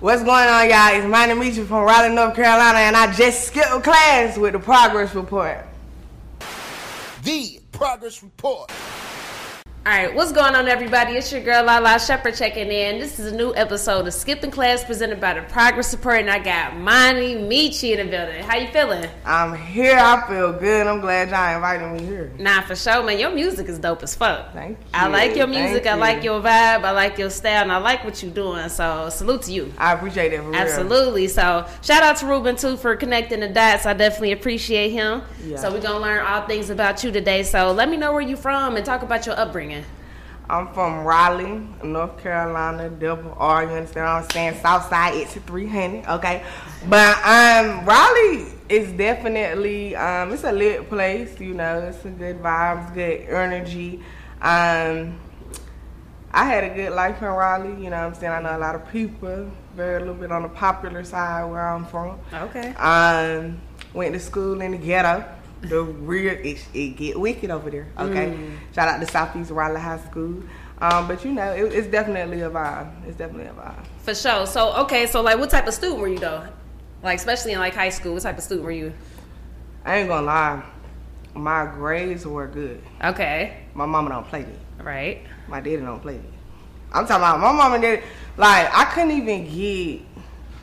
What's going on, y'all? It's Moni Meechi from Raleigh, North Carolina, and I just skipped class with the progress report. The Progress Report. All right, what's going on, everybody? It's your girl Lalaa Shepard checking in. This is a new episode of Skipping Class presented by the Progress Report, and I got Moni Meechi in the building. How you feeling? I'm here. I feel good. I'm glad y'all invited me here. Nah, for sure, man. Your music is dope as fuck. Thank you. I like your music. Thank I you. like your vibe. I like your style, and I like what you're doing. So salute to you. I appreciate it for real. Absolutely. So shout out to Ruben too for connecting the dots. I definitely appreciate him. Yeah. So we're gonna learn all things about you today. So let me know where you're from and talk about your upbringing. I'm from Raleigh, North Carolina, double R. You understand what I'm saying? Southside, it's 300, okay? But um, Raleigh is definitely, um, it's a lit place, you know, it's a good vibes, good energy. Um, I had a good life in Raleigh, you know what I'm saying? I know a lot of people, very a little bit on the popular side where I'm from. Okay. Um, went to school in the ghetto. The real it, it get wicked over there. Okay, shout out to Southeast Raleigh High School. Um, but you know, it, it's definitely a vibe. It's definitely a vibe. For sure. So okay, so like what type of student were you though? Like especially in like high school, what type of student were you? I ain't gonna lie, my grades were good. Okay. My mama don't play me. Right. My daddy don't play me. I'm talking about my mama and daddy. Like I couldn't even get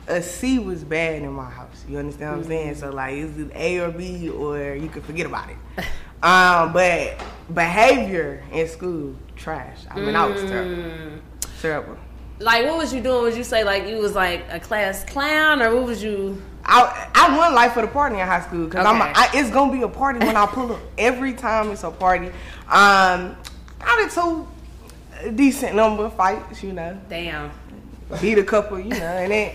a C was bad in my house. You understand what I'm saying? So like it's either A or B or you can forget about it. um, but behavior in school trash. I mean, I was terrible. Terrible. Like what was you doing? Would you say like you was like a class clown or what was you I I won life for the party in high school because I'm Okay. a, I, it's gonna be a party when I pull up. Every time it's a party. Um, I did two decent number of fights, you know. damn. beat a couple, you know, and then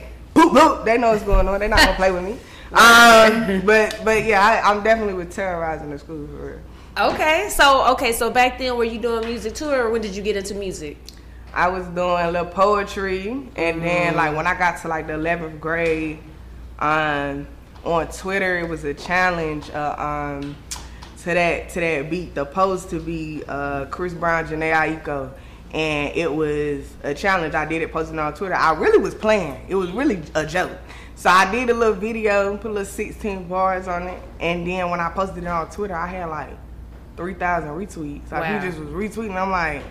boop boop. They know what's going on. They're not gonna play with me. Um, but but yeah, I, I'm definitely with terrorizing the school for real. Okay. So okay, so back then were you doing music too or when did you get into music? I was doing a little poetry, and then like when I got to like the 11th grade, um, on Twitter it was a challenge. Uh, um, to that to that beat, the post to be uh, Chris Brown, Jhené Aiko, and it was a challenge. I did it posting on Twitter. I really was playing. It was really a joke. So I did a little video, put a little 16 bars on it, and then when I posted it on Twitter, I had like 3,000 retweets. Like Wow. he just was retweeting. I'm like,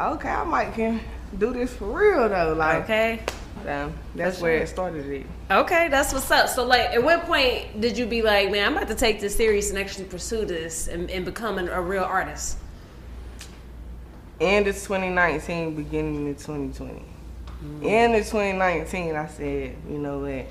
okay, I might can do this for real though. Like, Okay. so that's where it started. It. Okay, that's what's up. So, like, at what point did you be like, man, I'm about to take this serious and actually pursue this and, and become an, a real artist? End of 2019, beginning of 2020. End of 2019, I said, you know what?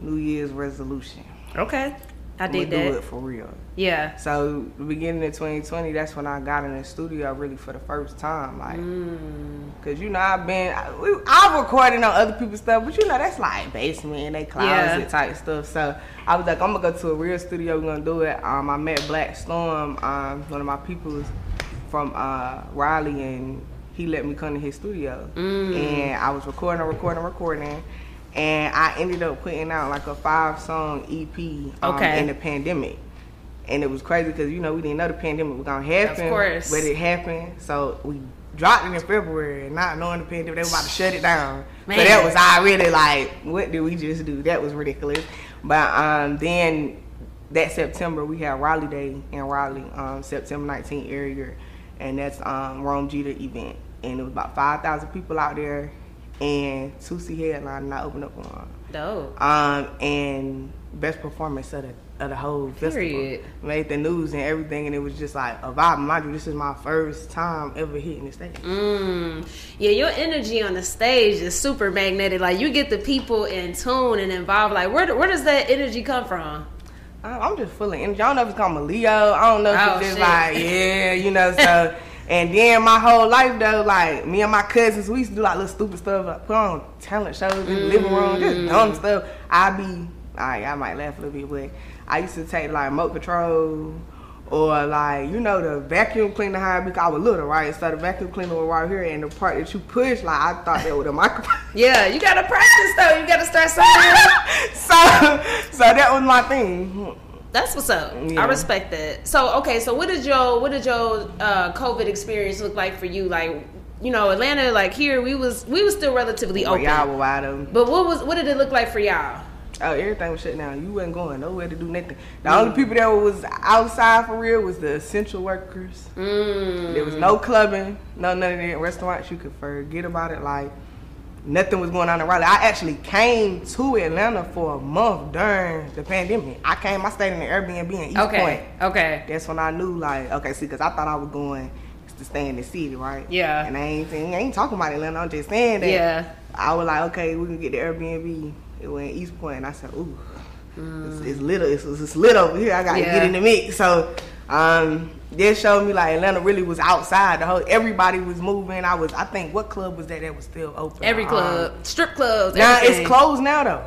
New Year's resolution. Okay. I did do that. it for real. Yeah. So beginning of 2020, that's when I got in the studio really for the first time, like, Mm. cause you know I've been, I, I've recorded on other people's stuff, but you know that's like basement and they closet Yeah. type stuff. So I was like, I'm gonna go to a real studio, we're gonna do it. Um, I met Black Storm, um, one of my peoples from uh, Raleigh, and he let me come to his studio, Mm. and I was recording, recording, recording. And I ended up putting out like a five song EP um, Okay. in the pandemic. And it was crazy because you know we didn't know the pandemic was gonna happen. Of course. But it happened. So we dropped it in February, not knowing the pandemic, they were about to shut it down. Man. So that was already like, what did we just do? That was ridiculous. But um, then that September we had Raleigh Day in Raleigh, um, September 19th area, and that's um, Rome Jeter event, and it was about 5,000 people out there, and Toosii headline, and I opened up on. Dope. Um, and best performance of the of the whole Period. festival made the news and everything, and it was just like a vibe. Mind you, this is my first time ever hitting the stage. Mm. Yeah, your energy on the stage is super magnetic. Like you get the people in tune and involved. Like where where does that energy come from? I'm just full of energy. I don't know if it's called a Leo. I don't know if Oh, it's just shit. like, yeah, you know, so And then my whole life though, like me and my cousins, we used to do like little stupid stuff, like put on talent shows in the living room, just Mm. dumb stuff. I be, I, I might laugh a little bit, but I used to take like remote control or like you know the vacuum cleaner how because I was little, right? So the vacuum cleaner was right here, and the part that you push, like I thought that was a microphone. Yeah, you gotta practice though. You gotta start somewhere. so, so that was my thing. That's what's up. Yeah. I respect that. So okay, so what did your what did your uh, COVID experience look like for you? Like, you know, Atlanta, like here, we was we was still relatively open. y'all were wide open. But what was what did it look like for y'all? Oh, everything was shut down. You wasn't going nowhere to do nothing. The Mm. only people that was outside for real was the essential workers. Mm. There was no clubbing, no none of that restaurants. You could forget about it. Like nothing was going on in Raleigh. I actually came to Atlanta for a month during the pandemic. I came. I stayed in the Airbnb in East Point. Okay, okay. That's when I knew, like, okay, see, because I thought I was going to stay in the city, right? Yeah. And I ain't, I ain't talking about Atlanta. I'm just saying that. Yeah. I was like, okay, we can get the Airbnb. It went East Point, and I said, ooh, it's, it's lit. It's, it's lit over here. I gotta Mm. Yeah. get in the mix. So, um, this showed me like Atlanta really was outside. The whole everybody was moving. I was, I think, what club was that that was still open? Every Um, club, strip clubs. now everything. it's closed now though.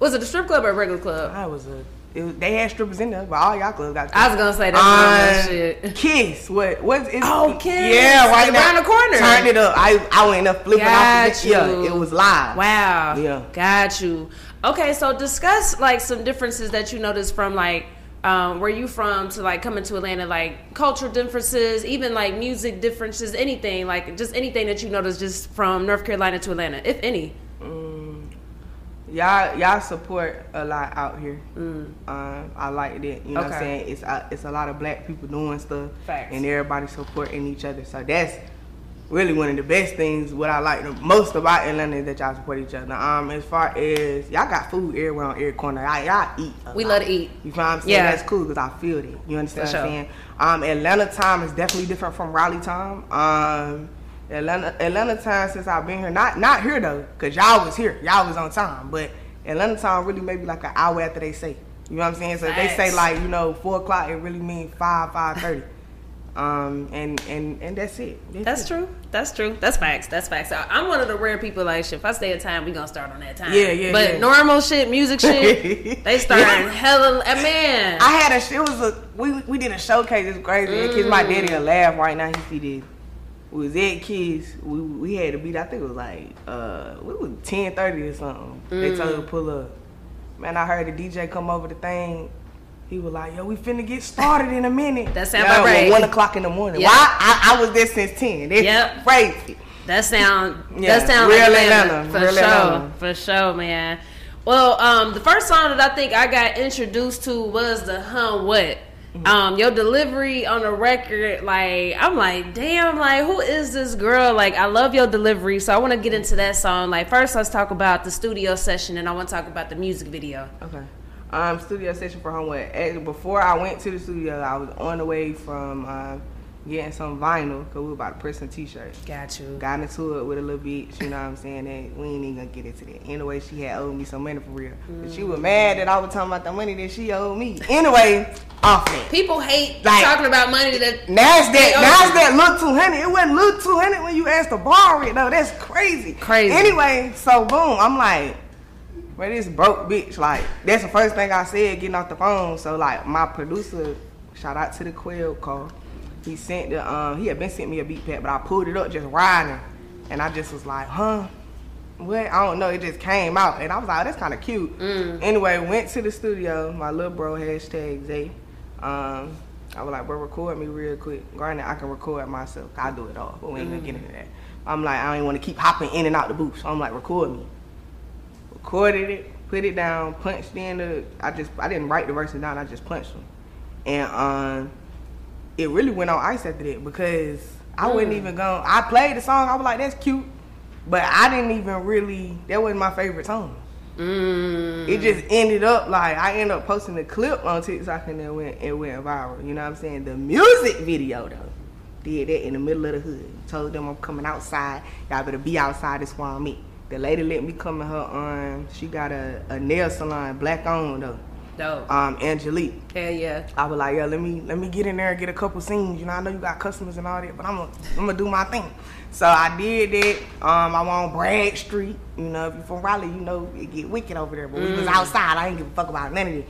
Was it a strip club or a regular club? I was a. It they had strippers in there, but all y'all clubs got. I was gonna say that's some shit. Kiss. What? What is? Oh, Kiss. Yeah, right Around now. the corner. Turned it up. I I went up flipping Got off. The, yeah, it was live. Wow. Yeah. Got you. Okay, so discuss like some differences that you noticed from like um, where you from to like coming to Atlanta, like cultural differences, even like music differences, anything like just anything that you noticed just from North Carolina to Atlanta, if any. Y'all y'all support a lot out here. Um, I like it. You know what I'm Mm. Saying? It's uh, it's a lot of black people doing stuff, Facts. and everybody supporting each other. So that's really one of the best things. What I like the most about Atlanta is that y'all support each other. Um, as far as y'all got food everywhere on every corner. Y'all, y'all eat. a We lot. love to eat. You feel what I'm saying? Yeah. That's cool because I feel it. You understand For what I'm sure. saying? Um, Atlanta time is definitely different from Raleigh time. Um, Atlanta Atlanta time since I've been here, not not here though, cause y'all was here, y'all was on time. But Atlanta time really maybe like an hour after they say. You know what I'm saying? So if they say like you know four o'clock, it really means five five thirty. Um, and and and that's it. That's it. true. That's true. That's facts. That's facts. I- I'm one of the rare people like shit. If I stay at time, we gonna start on that time. Yeah, yeah, But yeah. normal shit, music shit, they start Yeah. hella. Uh, man, I had a it was a we we did a showcase. It's crazy. Kids, my daddy Mm. will laugh right now. He see this. We was at kids. We we had to beat. I think it was like uh we was ten thirty or something. They Mm. told us to pull up. Man, I heard the DJ come over the thing. He was like, "Yo, we finna get started in a minute." That sound about right. One o'clock in the morning. Yep. Why? I, I was there since ten. That's Yep. crazy. That sound Yeah, that sound real like Atlanta, for real sure, Atlanta. for sure, man. Well, um, the first song that I think I got introduced to was the "Huh What." Mm-hmm. Um, your delivery on the record, like I'm like, damn, like who is this girl? Like I love your delivery, so I want to get into that song. Like first, let's talk about the studio session, and I want to talk about the music video. Okay. Um, studio session for homework. Before I went to the studio, I was on the way from um, getting some vinyl because we were about to press some t-shirts. Got you. Got into it with a little bitch, you know what I'm saying? And we ain't even gonna get into that. Anyway, she had owed me some money for real. But she was mad that I was talking about the money that she owed me. Anyway, off that. People hate Like- talking about money that Nasdaq, Nasdaq look 200. It wasn't look 200 when you asked to borrow it, though. That's crazy. Crazy. Anyway, so boom, I'm like, bro, this broke bitch. Like, that's the first thing I said getting off the phone. So, like, my producer, shout out to the Quail call. He sent the, um, he had been sent me a beat pack, but I pulled it up just riding. And I just was like, huh? What? I don't know. It just came out. And I was like, oh, that's kind of cute. Anyway, went to the studio. My little bro, hashtag Zay. Um, I was like, bro, record me real quick. Granted, I can record myself. I do it all, but we ain't gonna get into that. I'm like, I don't want to keep hopping in and out the booth. So I'm like, record me. Recorded it, put it down, punched in the. I just, I didn't write the verses down. I just punched them, and um, it really went on ice after that because I wasn't even going. I played the song. I was like, that's cute, but I didn't even really. That wasn't my favorite song. Mm. It just ended up like I ended up posting the clip on TikTok and it went it went viral. You know what I'm saying? The music video though did that in the middle of the hood. Told them I'm coming outside. Y'all better be outside. That's why I'm at. The lady let me come in her um she got a, a nail salon, black owned though. Dope. um, Angelique. Hell yeah. I was like, yeah, let me let me get in there and get a couple scenes. You know, I know you got customers and all that, but I'm gonna I'm gonna do my thing. So I did that. Um, I went on Brad Street. You know, if you're from Raleigh, you know it get wicked over there. But we was outside. I didn't give a fuck about none of it.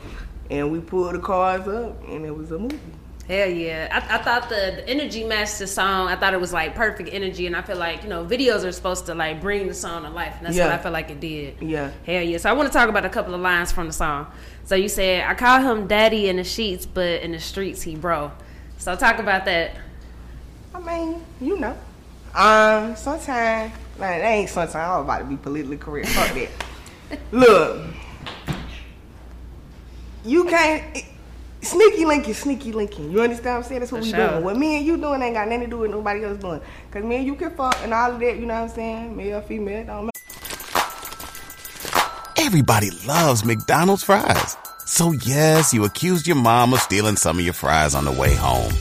And we pulled the cars up, and it was a movie. Hell yeah. I, I thought the, the energy matched the song. I thought it was like perfect energy. And I feel like, you know, videos are supposed to like bring the song to life. And that's what I feel like it did. Yeah. Hell yeah. So I want to talk about a couple of lines from the song. So you said, I call him daddy in the sheets, but in the streets he bro. So talk about that. I mean, you know. Um, sometimes, like, that ain't sometimes. I'm about to be politically correct. Fuck that. Look, you can't. Sneaky linking, sneaky linking. You understand what I'm saying? That's what For we sure. doing. What me and you doing ain't got nothing to do with nobody else doing. Cause me and you can fuck and all of that. You know what I'm saying? Male, female, don't matter. Everybody loves McDonald's fries. So yes, you accused your mom of stealing some of your fries on the way home.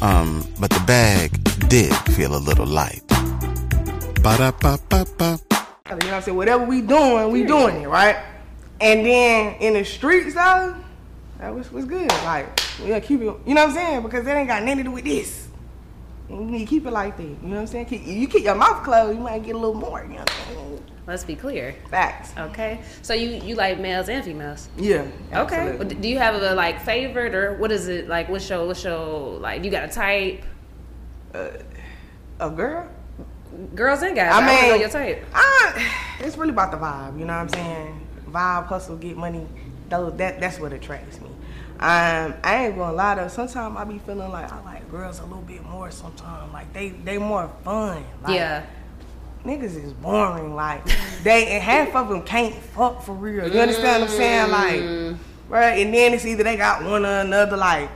Um, but the bag did feel a little light. Ba-da-ba-ba-ba. You know what I'm saying? Whatever we doing, we doing it, right? And then in the streets, though, that was was good. Like, gotta keep it, you know what I'm saying? Because that ain't got nothing to do with this. You need to keep it like that. You know what I'm saying? Keep, you keep your mouth closed, you might get a little more. You know what I'm saying? Let's be clear. Facts. Okay. So you, you like males and females? Yeah. Okay. Do you have a like favorite or what is it like? What's your what's your like? You got a type? Uh, a girl? Girls and guys. I I, mean, your type. I, it's really about the vibe. You know what I'm saying? Vibe, hustle, get money. Those, that that's what attracts me. Um, I ain't gonna lie though. Sometimes I be feeling like I like girls a little bit more. Sometimes like they they more fun. Like, yeah. niggas is boring. Like they and half of them can't fuck for real. You understand what I'm saying? Like, right? And then it's either they got one or another. Like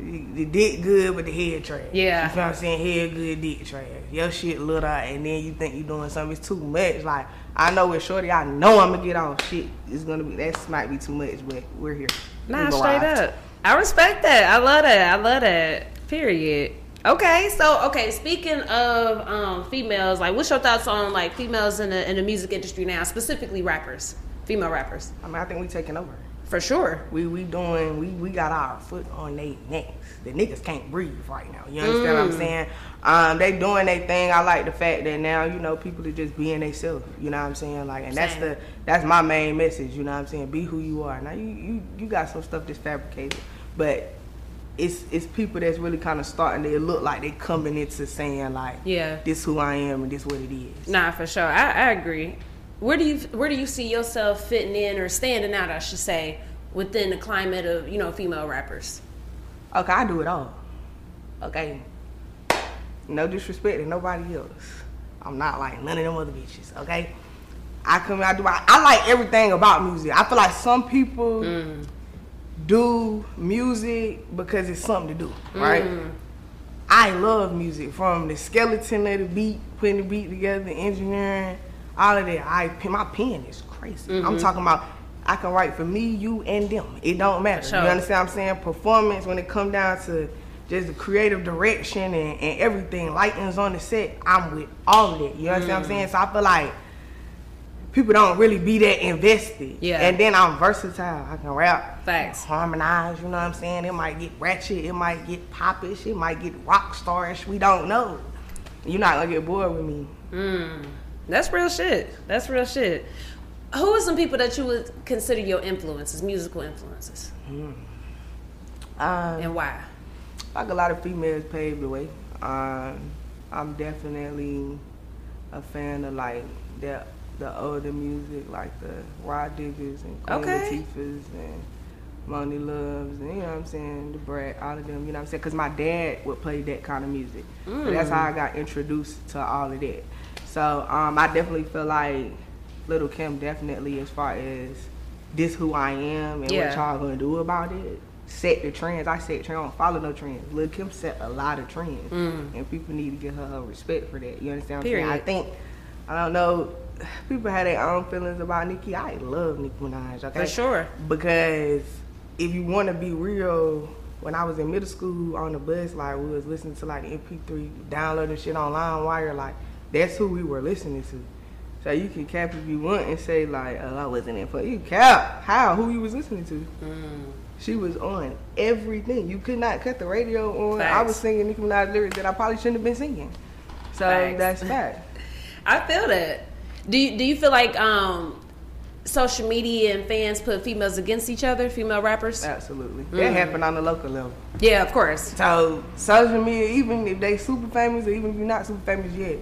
the dick good, but the head trash. Yeah. you feel what I'm saying? Head good, dick trash. Your shit little, and then you think you doing something. It's too much. Like I know with Shorty, I know I'm gonna get off shit. It's gonna be that might be too much, but we're here. Nah, straight up. I respect that. I love that. I love that. Period. Okay, so okay, speaking of um, females, like what's your thoughts on like females in the in the music industry now, specifically rappers, female rappers? I mean, I think we taking over. For sure. We we doing we we got our foot on their necks. The niggas can't breathe right now. You understand what I'm saying? Um, they doing their thing. I like the fact that now you know people are just being themselves. You know what I'm saying? Like, and that's the that's my main message. You know what I'm saying? Be who you are. Now you you you got some stuff that's fabricated, but it's it's people that's really kind of starting to look like they coming into saying like, Yeah. this who I am and this what it is. Nah, for sure. I, I agree. Where do you where do you see yourself fitting in or standing out? I should say within the climate of you know female rappers. Okay, I do it all. Okay. No disrespect to nobody else. I'm not like none of them other bitches, okay? I come I do I, I like everything about music. I feel like some people mm. do music because it's something to do, mm. right? I love music from the skeleton of the beat, putting the beat together, engineering, all of that. I my pen is crazy. I'm mm-hmm. talking about I can write for me, you, and them. It don't matter. sure. You understand what I'm saying? Performance when it come down to just the creative direction and, and everything, lightings on the set, I'm with all of that. You understand what I'm saying? Mm. So I feel like people don't really be that invested. Yeah. And then I'm versatile. I can rap, Facts. harmonize. You know what I'm saying? It might get ratchet. It might get popish. It might get rock starish. We don't know. You're not gonna get bored with me. Mm. That's real shit. That's real shit. Who are some people that you would consider your influences, musical influences, Um, and why? like a lot of females paved the way. Um, I'm definitely a fan of like the the older music, like the Rah Diggas and Queen Okay. Latifahs and Monie Loves, and you know what I'm saying, the Brad, all of them. You know what I'm saying? Because my dad would play that kind of music. So that's how I got introduced to all of that. So um, I definitely feel like Lil' Kim definitely, as far as this who I am and Yeah. what y'all gonna do about it, set the trends. I set trends. I don't follow no trends. Lil' Kim set a lot of trends, and people need to give her respect for that. You understand what I'm saying? I think I don't know. People have their own feelings about Nicki. I love Nicki Minaj. Okay, For sure. Because if you want to be real, when I was in middle school on the bus, like we was listening to like MP3, downloading shit on LimeWire, like that's who we were listening to. So you can cap if you want and say like, "Oh, I wasn't in for you." Cap how? Who you was listening to? Mm. She was on everything. You could not cut the radio on. I was singing Nicki Minaj lyrics that I probably shouldn't have been singing. So Facts. that's fact. I feel that. Do you, do you feel like um, social media and fans put females against each other, female rappers? Absolutely. Mm. That happened on the local level. Yeah, of course. So social media, even if they super famous or even if you're not super famous yet,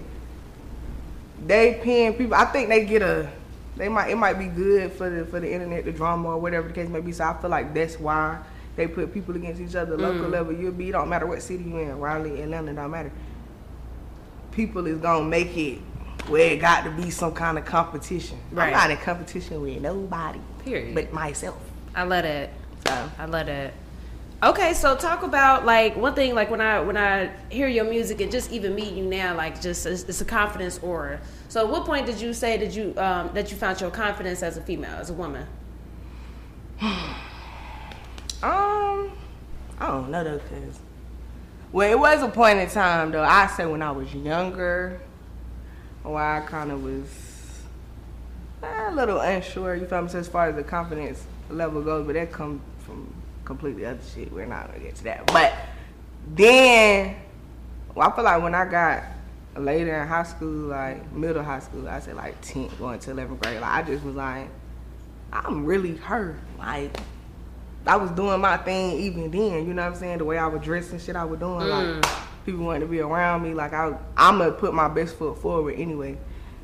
they paying people. I think they get a. They might it might be good for the for the internet, the drama or whatever the case may be. So I feel like that's why they put people against each other. Local mm. level, you'll be. It don't matter what city you in, Raleigh, Atlanta, don't matter. People is gonna make it where it got to be some kind of competition. Right. I'm not in competition with nobody, Period. but myself. I love it. So I love it. Okay, so talk about like one thing. Like when I when I hear your music and just even meet you now, like just it's, it's a confidence aura. So, at what point did you say that you um, that you found your confidence as a female, as a woman? Um, I don't know though, cause well, it was a point in time though. I say when I was younger, where I kind of was eh, a little unsure. You feel me? So as far as the confidence level goes, but that come from completely other shit. We're not gonna get to that. But then, well, I feel like when I got later in high school, like middle high school, I said like 10th going to 11th grade, like I just was like, I'm really her. Like I was doing my thing even then, you know what I'm saying? The way I was dressing, shit I was doing, like mm. people wanted to be around me. Like I, I'm gonna put my best foot forward anyway.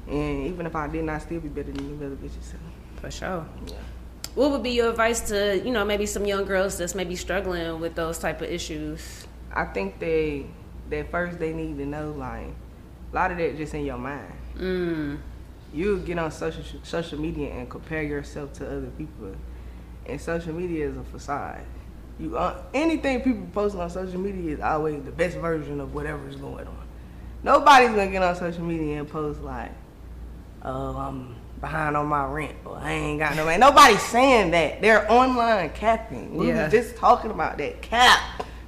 And even if I didn't, I still be better than the other bitches. So. For sure. What would be your advice to you know maybe some young girls that's maybe struggling with those type of issues? I think they, that first they need to know like, a lot of that just in your mind. Mm. you get on social social media and compare yourself to other people, and social media is a facade. You uh, anything people post on social media is always the best version of whatever is going on. Nobody's gonna get on social media and post like, "Oh, I'm behind on my rent," or "I ain't got no money." Nobody's saying that. They're online capping. We Yeah. was just talking about that cap.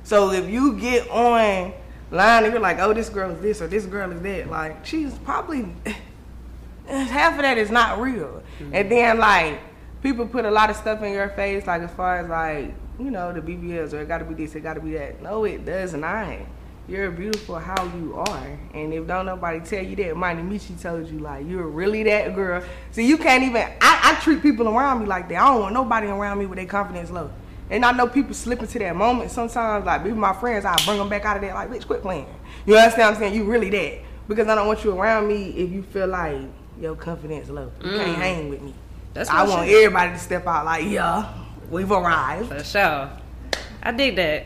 So if you get on line and you're like, "Oh, this girl is this or this girl is that," like she's probably half of that is not real. Mm-hmm. And then like people put a lot of stuff in your face, like as far as like you know the BBLs or it got to be this, it got to be that. No, it does not. You're beautiful how you are, and if don't nobody tell you that, Moni Meechi told you like you're really that girl. See, you can't even. I, I treat people around me like that. I don't want nobody around me with their confidence low. And I know people slip into that moment sometimes. Like even my friends, I bring them back out of that. Like, bitch, quit playing. You understand what I'm saying? You really that because I don't want you around me if you feel like your confidence low. You can't mm. hang with me. That's I want everybody to step out like, yeah, we've arrived. For sure. I dig that.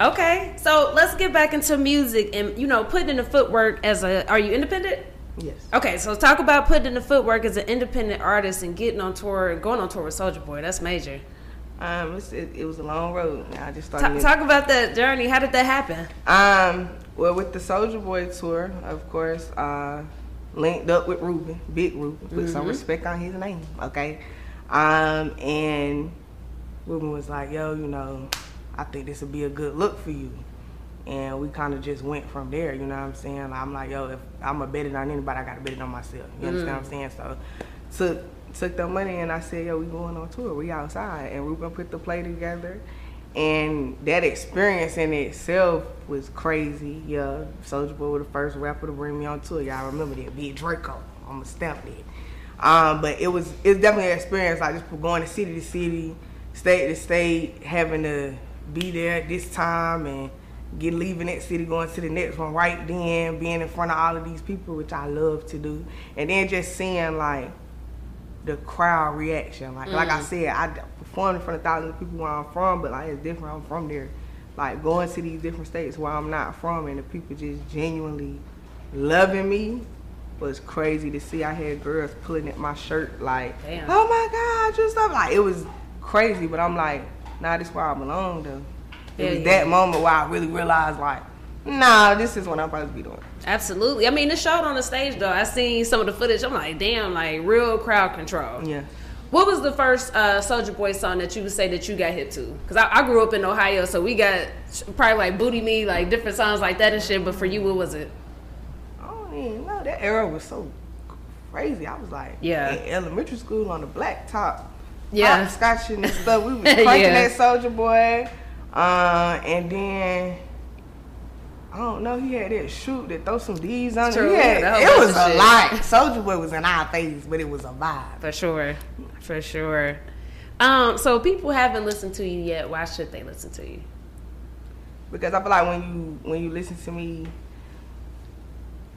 Okay, so let's get back into music and you know putting in the footwork as a. Are you independent? Yes. Okay, so talk about putting in the footwork as an independent artist and getting on tour, and going on tour with Soulja Boy. That's major. Um, it, it was a long road. I just Ta- started. talk about that journey. How did that happen? Um, well, with the Soulja Boy tour, of course, uh, linked up with Ruben, Big Ruben, put some respect on his name, okay? Um, and Ruben was like, "Yo, you know, I think this would be a good look for you." And we kind of just went from there, you know what I'm saying? I'm like, yo, if I'm going to bet it on anybody, I got to bet it on myself. You understand what I'm saying? So took took the money and I said, yo, we going on tour. We outside. And Ruben put the play together. And that experience in itself was crazy. Yeah, Soulja Boy was the first rapper to bring me on tour. Y'all remember that? Big Draco. I'm a stamp it. Um, but it was it's definitely an experience like just going to city to city, state to state, having to be there at this time and get leaving that city, going to the next one right then, being in front of all of these people, which I love to do, and then just seeing like the crowd reaction. Like like I mm. said, I perform in front of thousands of people where I'm from, but like it's different. I'm from there. Like going to these different states where I'm not from, and the people just genuinely loving me was crazy to see. I had girls pulling at my shirt like, Damn. "Oh my God, you stuff!" Like it was crazy, but I'm like, "Nah, this is where I belong." Though it Yeah, was yeah. that moment where I really realized, like, "Nah, this is what I'm supposed to be doing." Absolutely. I mean, it showed on the stage though. I seen some of the footage. I'm like, damn, like real crowd control. Yeah. What was the first uh, Soulja Boy song that you would say that you got hit to? Because I, I grew up in Ohio, so we got probably like Booty Me, like different songs like that and shit. But for you, what was it? I don't even know. That era was so crazy. I was like, Yeah. in elementary school on the black Yeah. scotch and stuff. We was cranking Yeah. that Soulja Boy, uh, and then. I don't know. He had that shoot that throw some D's on True. it. Had- it was was a shit. lot. Soulja Boy was in our face, but it was a vibe. For sure. For sure. Um, so people haven't listened to you yet, why should they listen to you? because I feel like when you when you listen to me,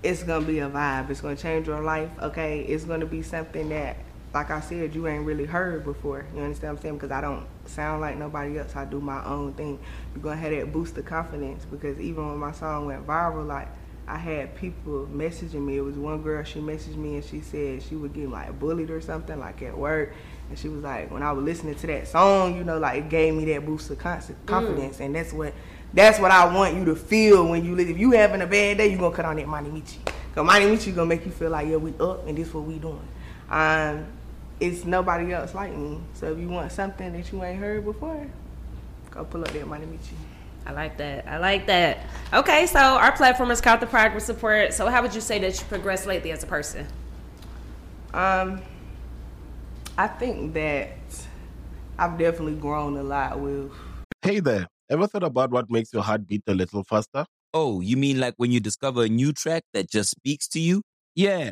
it's gonna be a vibe. It's gonna change your life. Okay, it's gonna be something that, like I said, you ain't really heard before. You understand what I'm saying? Because I don't sound like nobody else. I do my own thing. You're gonna have that boost of confidence because even when my song went viral, like. I had people messaging me. It was one girl, she messaged me and she said she would get like bullied or something, like at work. And she was like, when I was listening to that song, you know, like it gave me that boost of con- confidence. And that's what that's what I want you to feel when you live. If you having a bad day, you gonna cut on that Moni Meechi. Cause Moni Meechi gonna make you feel like, yeah, we up and this what we doing. Um, it's nobody else like me. So if you want something that you ain't heard before, go pull up that Moni Meechi. I like that. I like that. Okay, so our platform is called the Progress Report. So how would you say that you progressed lately as a person? Um, I think that I've definitely grown a lot with Hey there, ever thought about what makes your heart beat a little faster? Oh, you mean like when you discover a new track that just speaks to you? Yeah,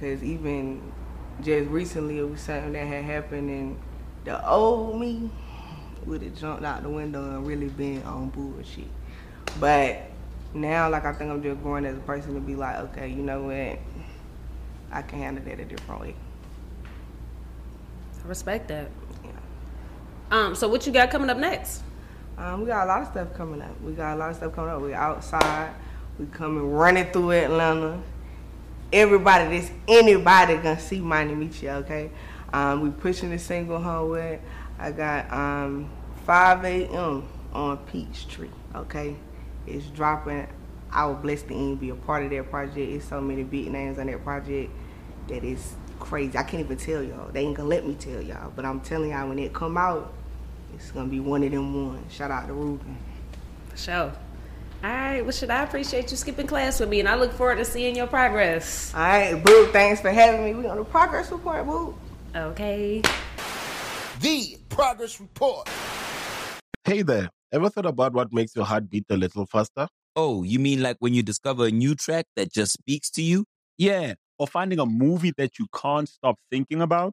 Cause even just recently it was something that had happened and the old me would have jumped out the window and really been on bullshit. But now like I think I'm just growing as a person to be like, okay, you know what? I can handle that a different way. I respect that. Yeah. Um, so what you got coming up next? Um, we got a lot of stuff coming up. We got a lot of stuff coming up. We outside. We coming running through Atlanta. Everybody, this anybody gonna see Money you, okay? Um, we pushing the single home with. I got um 5 a.m. on Peachtree, okay? It's dropping. I was blessed to even be a part of that project. It's so many big names on that project that is crazy. I can't even tell y'all. They ain't gonna let me tell y'all. But I'm telling y'all when it come out, it's gonna be one of them ones. Shout out to Ruben. For sure. All right, well, should I appreciate you skipping class with me, and I look forward to seeing your progress. All right, Boo. Thanks for having me. We on the progress report, Boo. Okay. The Progress Report. Hey there, ever thought about what makes your heart beat a little faster? Oh, you mean like when you discover a new track that just speaks to you? Yeah, or finding a movie that you can't stop thinking about.